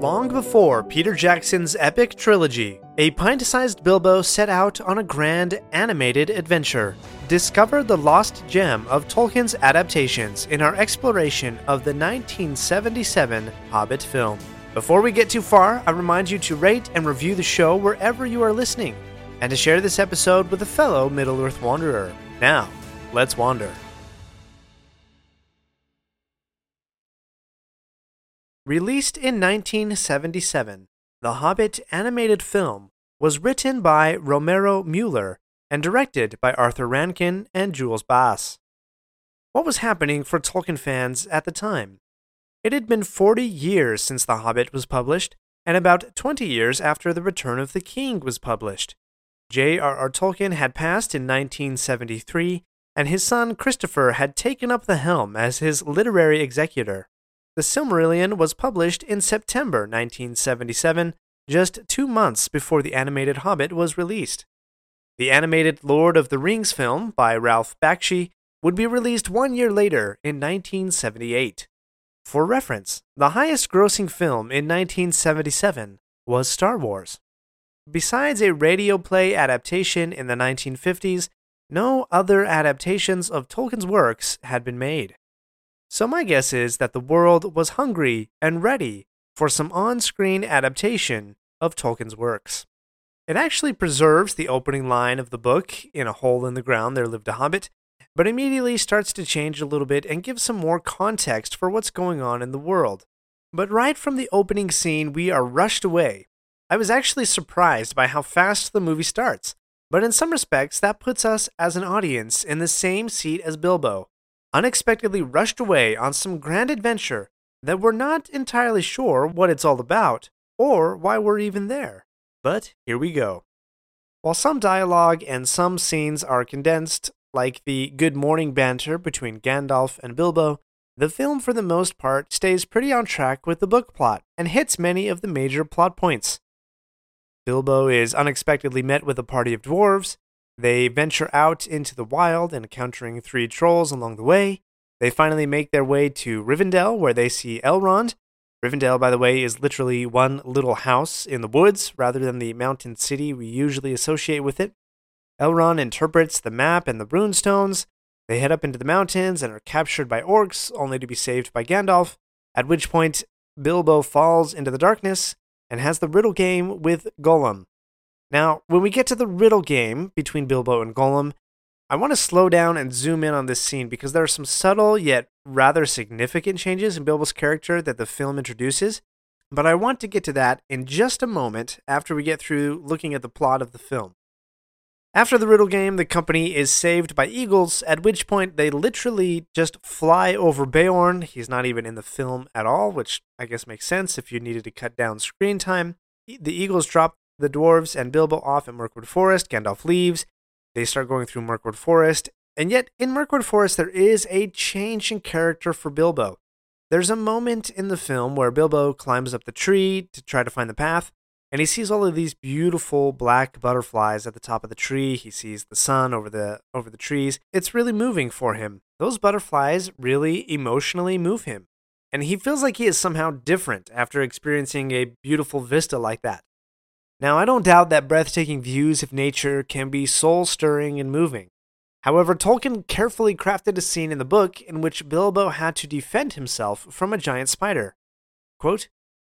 Long before Peter Jackson's epic trilogy, a pint sized Bilbo set out on a grand animated adventure. Discover the lost gem of Tolkien's adaptations in our exploration of the 1977 Hobbit film. Before we get too far, I remind you to rate and review the show wherever you are listening, and to share this episode with a fellow Middle Earth Wanderer. Now, let's wander. Released in 1977, the Hobbit animated film was written by Romeo Muller and directed by Arthur Rankin and Jules Bass. What was happening for Tolkien fans at the time? It had been 40 years since The Hobbit was published, and about 20 years after The Return of the King was published. J.R.R. Tolkien had passed in 1973, and his son Christopher had taken up the helm as his literary executor. The Silmarillion was published in September 1977, just two months before the animated Hobbit was released. The animated Lord of the Rings film by Ralph Bakshi would be released one year later in 1978. For reference, the highest grossing film in 1977 was Star Wars. Besides a radio play adaptation in the 1950s, no other adaptations of Tolkien's works had been made. So my guess is that the world was hungry and ready for some on screen adaptation of Tolkien's works. It actually preserves the opening line of the book, In a hole in the ground there lived a hobbit, but immediately starts to change a little bit and gives some more context for what's going on in the world. But right from the opening scene, we are rushed away. I was actually surprised by how fast the movie starts, but in some respects, that puts us as an audience in the same seat as Bilbo, unexpectedly rushed away on some grand adventure that we're not entirely sure what it's all about or why we're even there. But here we go. While some dialogue and some scenes are condensed, like the good morning banter between Gandalf and Bilbo, the film for the most part stays pretty on track with the book plot and hits many of the major plot points. Bilbo is unexpectedly met with a party of dwarves, they venture out into the wild, and encountering three trolls along the way. They finally make their way to Rivendell, where they see Elrond. Rivendell, by the way, is literally one little house in the woods rather than the mountain city we usually associate with it. Elrond interprets the map and the runestones. They head up into the mountains and are captured by orcs, only to be saved by Gandalf, at which point Bilbo falls into the darkness and has the riddle game with Gollum. Now, when we get to the riddle game between Bilbo and Gollum, I want to slow down and zoom in on this scene because there are some subtle yet rather significant changes in Bilbo's character that the film introduces. But I want to get to that in just a moment after we get through looking at the plot of the film. After the riddle game, the company is saved by eagles, at which point they literally just fly over Beorn. He's not even in the film at all, which I guess makes sense if you needed to cut down screen time. The eagles drop the dwarves and Bilbo off at Mirkwood Forest. Gandalf leaves. They start going through Mirkwood Forest. And yet, in Mirkwood Forest, there is a change in character for Bilbo. There's a moment in the film where Bilbo climbs up the tree to try to find the path, and he sees all of these beautiful black butterflies at the top of the tree. He sees the sun over the over the trees. It's really moving for him. Those butterflies really emotionally move him. And he feels like he is somehow different after experiencing a beautiful vista like that. Now, I don't doubt that breathtaking views of nature can be soul stirring and moving. However, Tolkien carefully crafted a scene in the book in which Bilbo had to defend himself from a giant spider. Quote,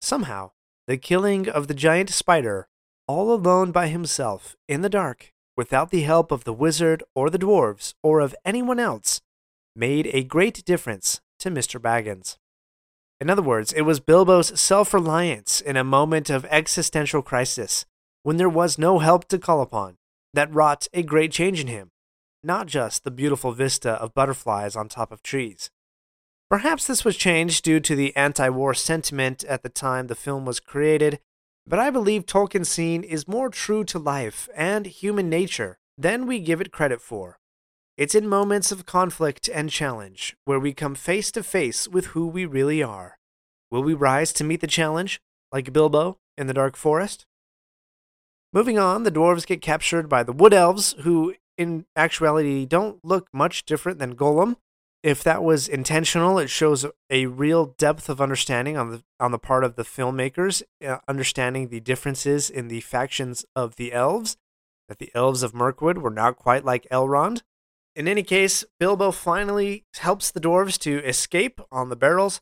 Somehow, the killing of the giant spider, all alone by himself, in the dark, without the help of the wizard or the dwarves or of anyone else, made a great difference to Mr. Baggins. In other words, it was Bilbo's self reliance in a moment of existential crisis, when there was no help to call upon, that wrought a great change in him, not just the beautiful vista of butterflies on top of trees. Perhaps this was changed due to the anti war sentiment at the time the film was created, but I believe Tolkien's scene is more true to life and human nature than we give it credit for. It's in moments of conflict and challenge where we come face to face with who we really are. Will we rise to meet the challenge, like Bilbo in the Dark Forest? Moving on, the dwarves get captured by the Wood Elves, who in actuality don't look much different than Gollum. if that was intentional, it shows a real depth of understanding on the on the part of the filmmakers, uh, understanding the differences in the factions of the elves. That the elves of Mirkwood were not quite like Elrond. In any case, Bilbo finally helps the dwarves to escape on the barrels.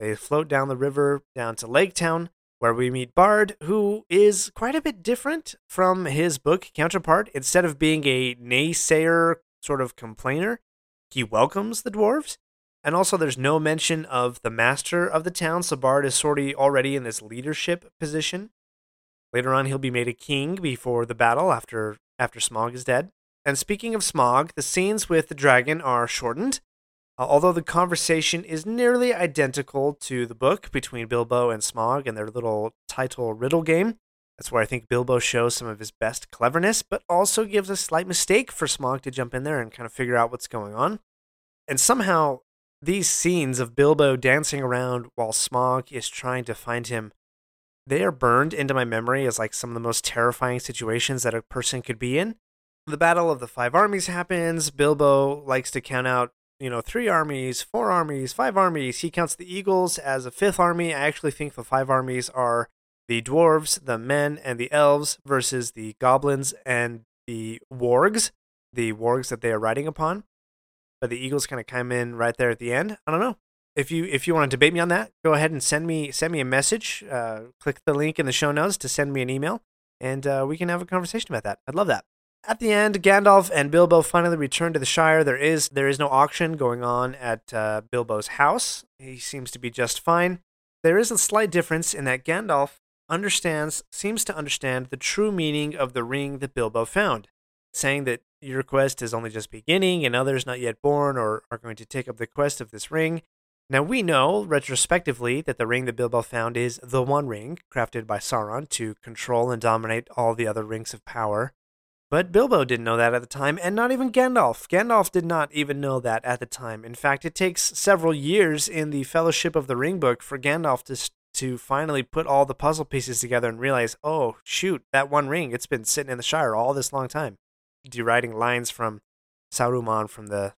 They float down the river down to Lake Town, where we meet Bard, who is quite a bit different from his book counterpart. Instead of being a naysayer sort of complainer, he welcomes the dwarves. And also, there's no mention of the master of the town, so Bard is sort of already in this leadership position. Later on, he'll be made a king before the battle after after Smaug is dead. And speaking of Smaug, the scenes with the dragon are shortened. Uh, although the conversation is nearly identical to the book between Bilbo and Smaug and their little title riddle game. That's where I think Bilbo shows some of his best cleverness, but also gives a slight mistake for Smaug to jump in there and kind of figure out what's going on. And somehow, these scenes of Bilbo dancing around while Smaug is trying to find him, they are burned into my memory as like some of the most terrifying situations that a person could be in. The Battle of the Five Armies happens. Bilbo likes to count out, you know, three armies, four armies, five armies. He counts the eagles as a fifth army. I actually think the five armies are the dwarves, the men, and the elves versus the goblins and the wargs, the wargs that they are riding upon. But the eagles kind of come in right there at the end. I don't know. If you if you want to debate me on that, go ahead and send me send me a message. Uh, click the link in the show notes to send me an email, and uh, we can have a conversation about that. I'd love that. At the end, Gandalf and Bilbo finally return to the Shire. There is there is no auction going on at uh, Bilbo's house. He seems to be just fine. There is a slight difference in that Gandalf understands, seems to understand the true meaning of the ring that Bilbo found, saying that your quest is only just beginning and others not yet born or are going to take up the quest of this ring. Now we know retrospectively that the ring that Bilbo found is the One Ring, crafted by Sauron to control and dominate all the other rings of power. But Bilbo didn't know that at the time, and not even Gandalf. Gandalf did not even know that at the time. In fact, it takes several years in the Fellowship of the Ring book for Gandalf to to finally put all the puzzle pieces together and realize, oh, shoot, that one ring, it's been sitting in the Shire all this long time. Deriding lines from Saruman from the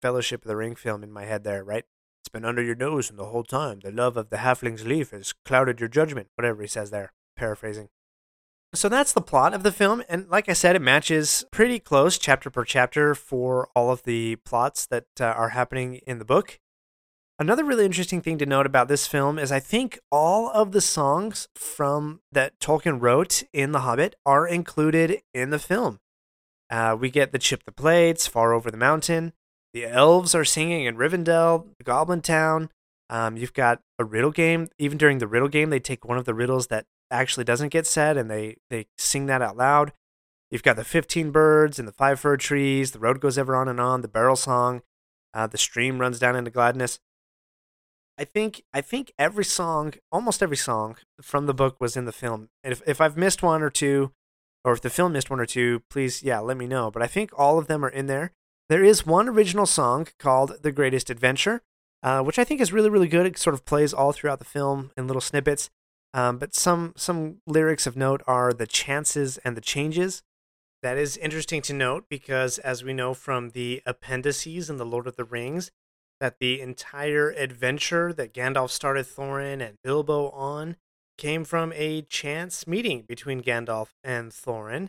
Fellowship of the Ring film in my head there, right? It's been under your nose the whole time. The love of the halfling's leaf has clouded your judgment, whatever he says there, paraphrasing. So that's the plot of the film. And like I said, it matches pretty close, chapter per chapter, for all of the plots that uh, are happening in the book. Another really interesting thing to note about this film is I think all of the songs from that Tolkien wrote in The Hobbit are included in the film. Uh, we get the Chip the Plates, Far Over the Mountain. The elves are singing in Rivendell, the Goblin Town. Um, you've got a riddle game. Even during the riddle game, they take one of the riddles that actually doesn't get said and they, they sing that out loud. You've got the 15 birds and the five fir trees. The road goes ever on and on. The barrel song. Uh, the stream runs down into gladness. I think I think every song, almost every song from the book was in the film. If if I've missed one or two, or if the film missed one or two, please yeah, let me know. But I think all of them are in there. There is one original song called "The Greatest Adventure," uh, which I think is really really good. It sort of plays all throughout the film in little snippets. Um, but some some lyrics of note are the chances and the changes. That is interesting to note because, as we know from the appendices in the Lord of the Rings, that the entire adventure that Gandalf started Thorin and Bilbo on came from a chance meeting between Gandalf and Thorin.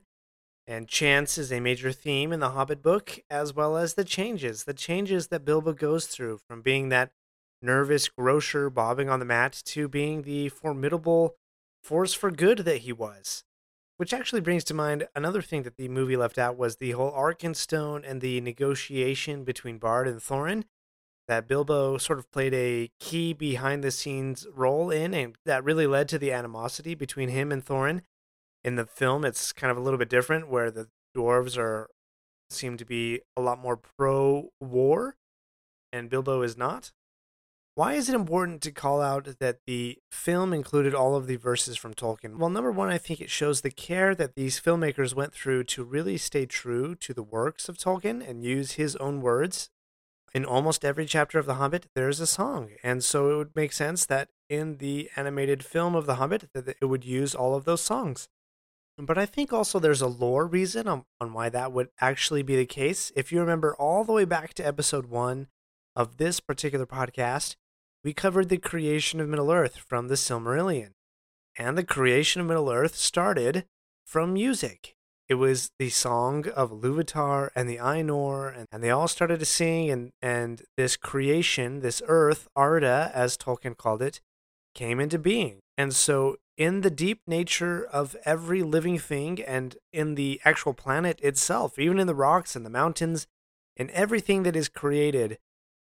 And chance is a major theme in the Hobbit book, as well as the changes, the changes that Bilbo goes through from being that nervous grocer bobbing on the mat to being the formidable force for good that he was. Which actually brings to mind another thing that the movie left out was the whole Arkenstone and the negotiation between Bard and Thorin that Bilbo sort of played a key behind the scenes role in, and that really led to the animosity between him and Thorin. In the film, it's kind of a little bit different, where the dwarves are seem to be a lot more pro war, and Bilbo is not. Why is it important to call out that the film included all of the verses from Tolkien? Well, number one, I think it shows the care that these filmmakers went through to really stay true to the works of Tolkien and use his own words in almost every chapter of The Hobbit, there's a song. And so it would make sense that in the animated film of The Hobbit, that it would use all of those songs. But I think also there's a lore reason on, on why that would actually be the case. If you remember all the way back to episode one, of this particular podcast, we covered the creation of Middle Earth from the Silmarillion. And the creation of Middle Earth started from music. It was the song of Iluvatar and the Ainur, and, and they all started to sing, and, and this creation, this earth, Arda, as Tolkien called it, came into being. And so, in the deep nature of every living thing and in the actual planet itself, even in the rocks and the mountains, in everything that is created,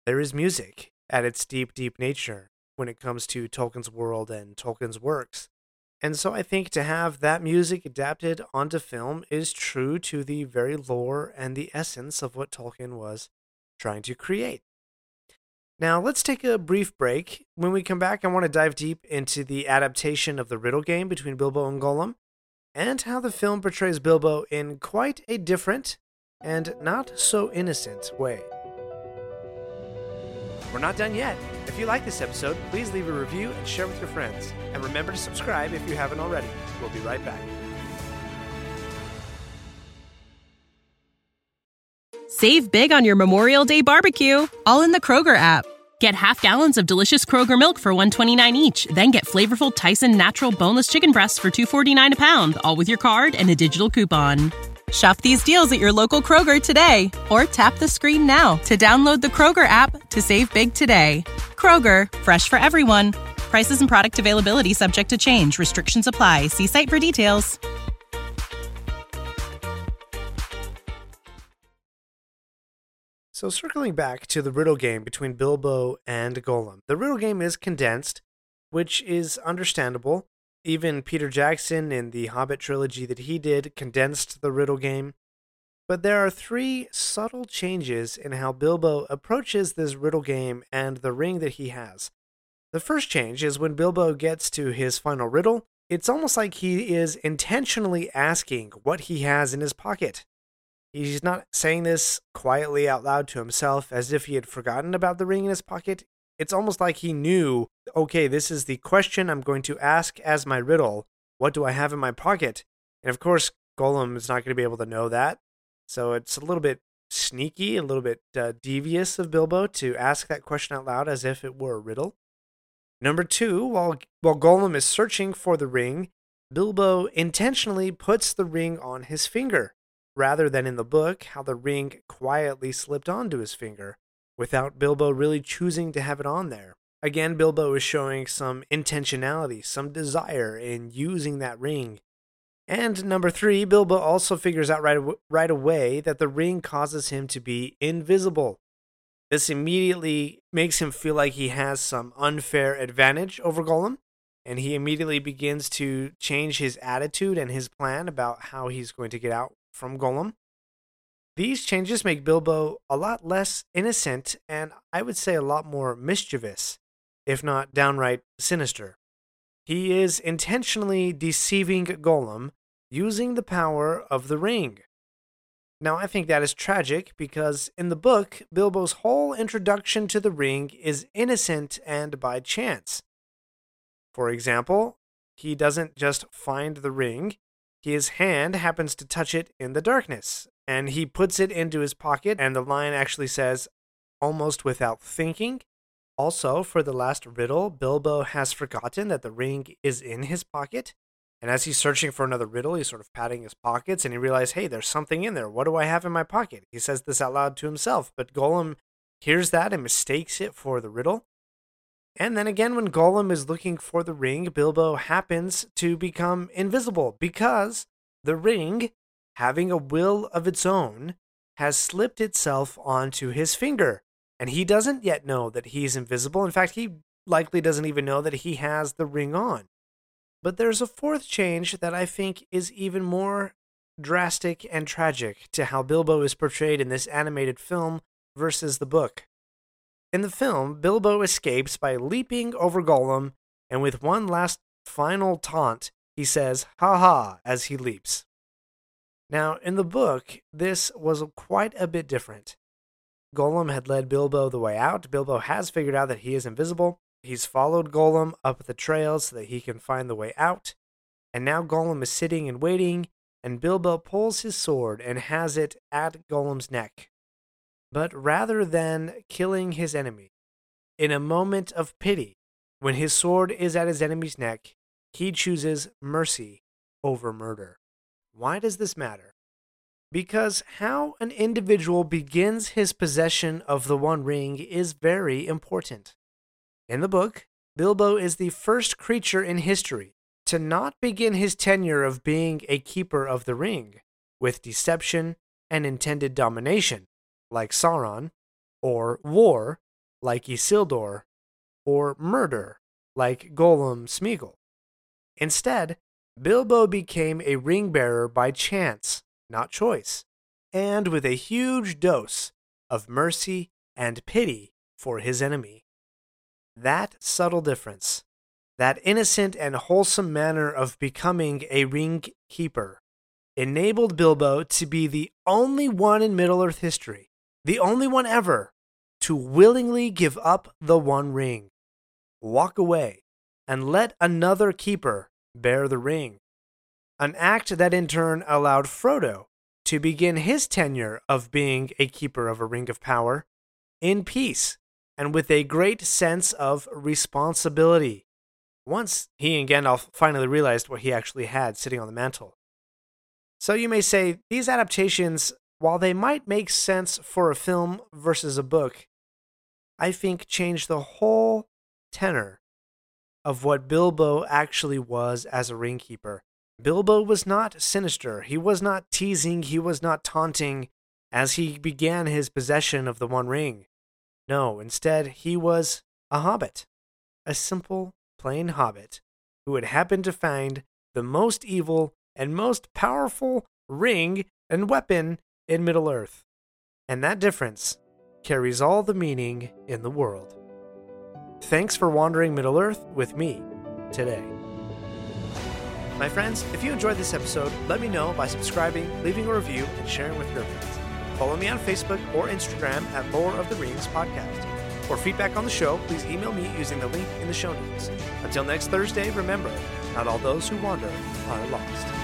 there is music at its deep, deep nature when it comes to Tolkien's world and Tolkien's works. And so I think to have that music adapted onto film is true to the very lore and the essence of what Tolkien was trying to create. Now, let's take a brief break. When we come back, I want to dive deep into the adaptation of the riddle game between Bilbo and Gollum and how the film portrays Bilbo in quite a different and not so innocent way. We're not done yet. If you like this episode, please leave a review and share with your friends. And remember to subscribe if you haven't already. We'll be right back. Save big on your Memorial Day barbecue, all in the Kroger app. Get half gallons of delicious Kroger milk for 129 each, then get flavorful Tyson natural boneless chicken breasts for 249 a pound, all with your card and a digital coupon. Shop these deals at your local Kroger today or tap the screen now to download the Kroger app to save big today. Kroger, fresh for everyone. Prices and product availability subject to change. Restrictions apply. See site for details. So, circling back to the riddle game between Bilbo and Gollum, the riddle game is condensed, which is understandable even Peter Jackson in the Hobbit trilogy that he did condensed the riddle game. But there are three subtle changes in how Bilbo approaches this riddle game and the ring that he has. The first change is when Bilbo gets to his final riddle, it's almost like he is intentionally asking what he has in his pocket. He's not saying this quietly out loud to himself as if he had forgotten about the ring in his pocket it's almost like he knew, okay, this is the question I'm going to ask as my riddle. What do I have in my pocket? And of course, Gollum is not going to be able to know that. So it's a little bit sneaky, a little bit uh, devious of Bilbo to ask that question out loud as if it were a riddle. Number two, while, while Gollum is searching for the ring, Bilbo intentionally puts the ring on his finger, rather than in the book, how the ring quietly slipped onto his finger without Bilbo really choosing to have it on there. Again, Bilbo is showing some intentionality, some desire in using that ring. And number three, Bilbo also figures out right, right away that the ring causes him to be invisible. This immediately makes him feel like he has some unfair advantage over Gollum, and he immediately begins to change his attitude and his plan about how he's going to get out from Gollum. These changes make Bilbo a lot less innocent and I would say a lot more mischievous, if not downright sinister. He is intentionally deceiving Gollum using the power of the ring. Now, I think that is tragic because in the book, Bilbo's whole introduction to the ring is innocent and by chance. For example, he doesn't just find the ring, his hand happens to touch it in the darkness, and he puts it into his pocket, and the line actually says, almost without thinking. Also, for the last riddle, Bilbo has forgotten that the ring is in his pocket. And as he's searching for another riddle, he's sort of patting his pockets and he realizes, hey, there's something in there. What do I have in my pocket? He says this out loud to himself, but Gollum hears that and mistakes it for the riddle. And then again, when Gollum is looking for the ring, Bilbo happens to become invisible because the ring having a will of its own, has slipped itself onto his finger. And he doesn't yet know that he's invisible. In fact, he likely doesn't even know that he has the ring on. But there's a fourth change that I think is even more drastic and tragic to how Bilbo is portrayed in this animated film versus the book. In the film, Bilbo escapes by leaping over Gollum, and with one last final taunt, he says, ha ha, as he leaps. Now, in the book, this was quite a bit different. Gollum had led Bilbo the way out. Bilbo has figured out that he is invisible. He's followed Gollum up the trail so that he can find the way out. And now Gollum is sitting and waiting, and Bilbo pulls his sword and has it at Gollum's neck. But rather than killing his enemy, in a moment of pity, when his sword is at his enemy's neck, he chooses mercy over murder. Why does this matter? Because how an individual begins his possession of the One Ring is very important. In the book, Bilbo is the first creature in history to not begin his tenure of being a keeper of the ring with deception and intended domination, like Sauron, or war, like Isildur, or murder, like Gollum Smeagol. Instead, Bilbo became a ring bearer by chance, not choice, and with a huge dose of mercy and pity for his enemy. That subtle difference, that innocent and wholesome manner of becoming a ring keeper, enabled Bilbo to be the only one in Middle Earth history, the only one ever, to willingly give up the One Ring, walk away, and let another keeper bear the ring. An act that in turn allowed Frodo to begin his tenure of being a keeper of a ring of power in peace and with a great sense of responsibility. Once he and Gandalf finally realized what he actually had sitting on the mantle. So you may say these adaptations, while they might make sense for a film versus a book, I think change the whole tenor of what Bilbo actually was as a ringkeeper. Bilbo was not sinister, he was not teasing, he was not taunting as he began his possession of the One Ring. No, instead, he was a hobbit, a simple, plain hobbit who had happened to find the most evil and most powerful ring and weapon in Middle Earth. And that difference carries all the meaning in the world. Thanks for wandering Middle Earth with me today. My friends, if you enjoyed this episode, let me know by subscribing, leaving a review, and sharing with your friends. Follow me on Facebook or Instagram at Lore of the Rings Podcast. For feedback on the show, please email me using the link in the show notes. Until next Thursday, remember, not all those who wander are lost.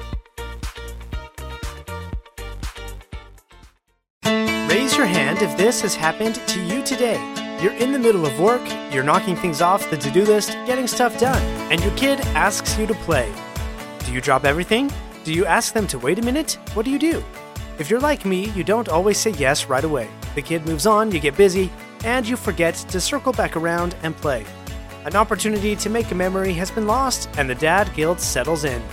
Your hand if this has happened to you today. You're in the middle of work, you're knocking things off the to do list, getting stuff done, and your kid asks you to play. Do you drop everything? Do you ask them to wait a minute? What do you do? If you're like me, you don't always say yes right away. The kid moves on, you get busy, and you forget to circle back around and play. An opportunity to make a memory has been lost, and the dad guilt settles in.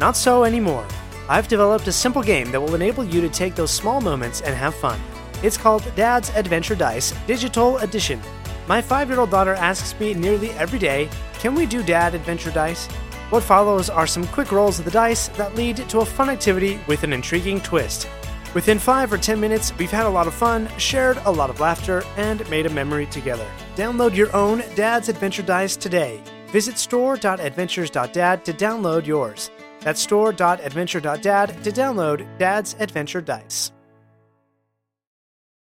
Not so anymore. I've developed a simple game that will enable you to take those small moments and have fun. It's called Dad's Adventure Dice Digital Edition. My five year old daughter asks me nearly every day, Can we do Dad Adventure Dice? What follows are some quick rolls of the dice that lead to a fun activity with an intriguing twist. Within 5 or 10 minutes, we've had a lot of fun, shared a lot of laughter, and made a memory together. Download your own Dad's Adventure Dice today. Visit store.adventures.dad to download yours. That's store.adventure.dad to download Dad's Adventure Dice.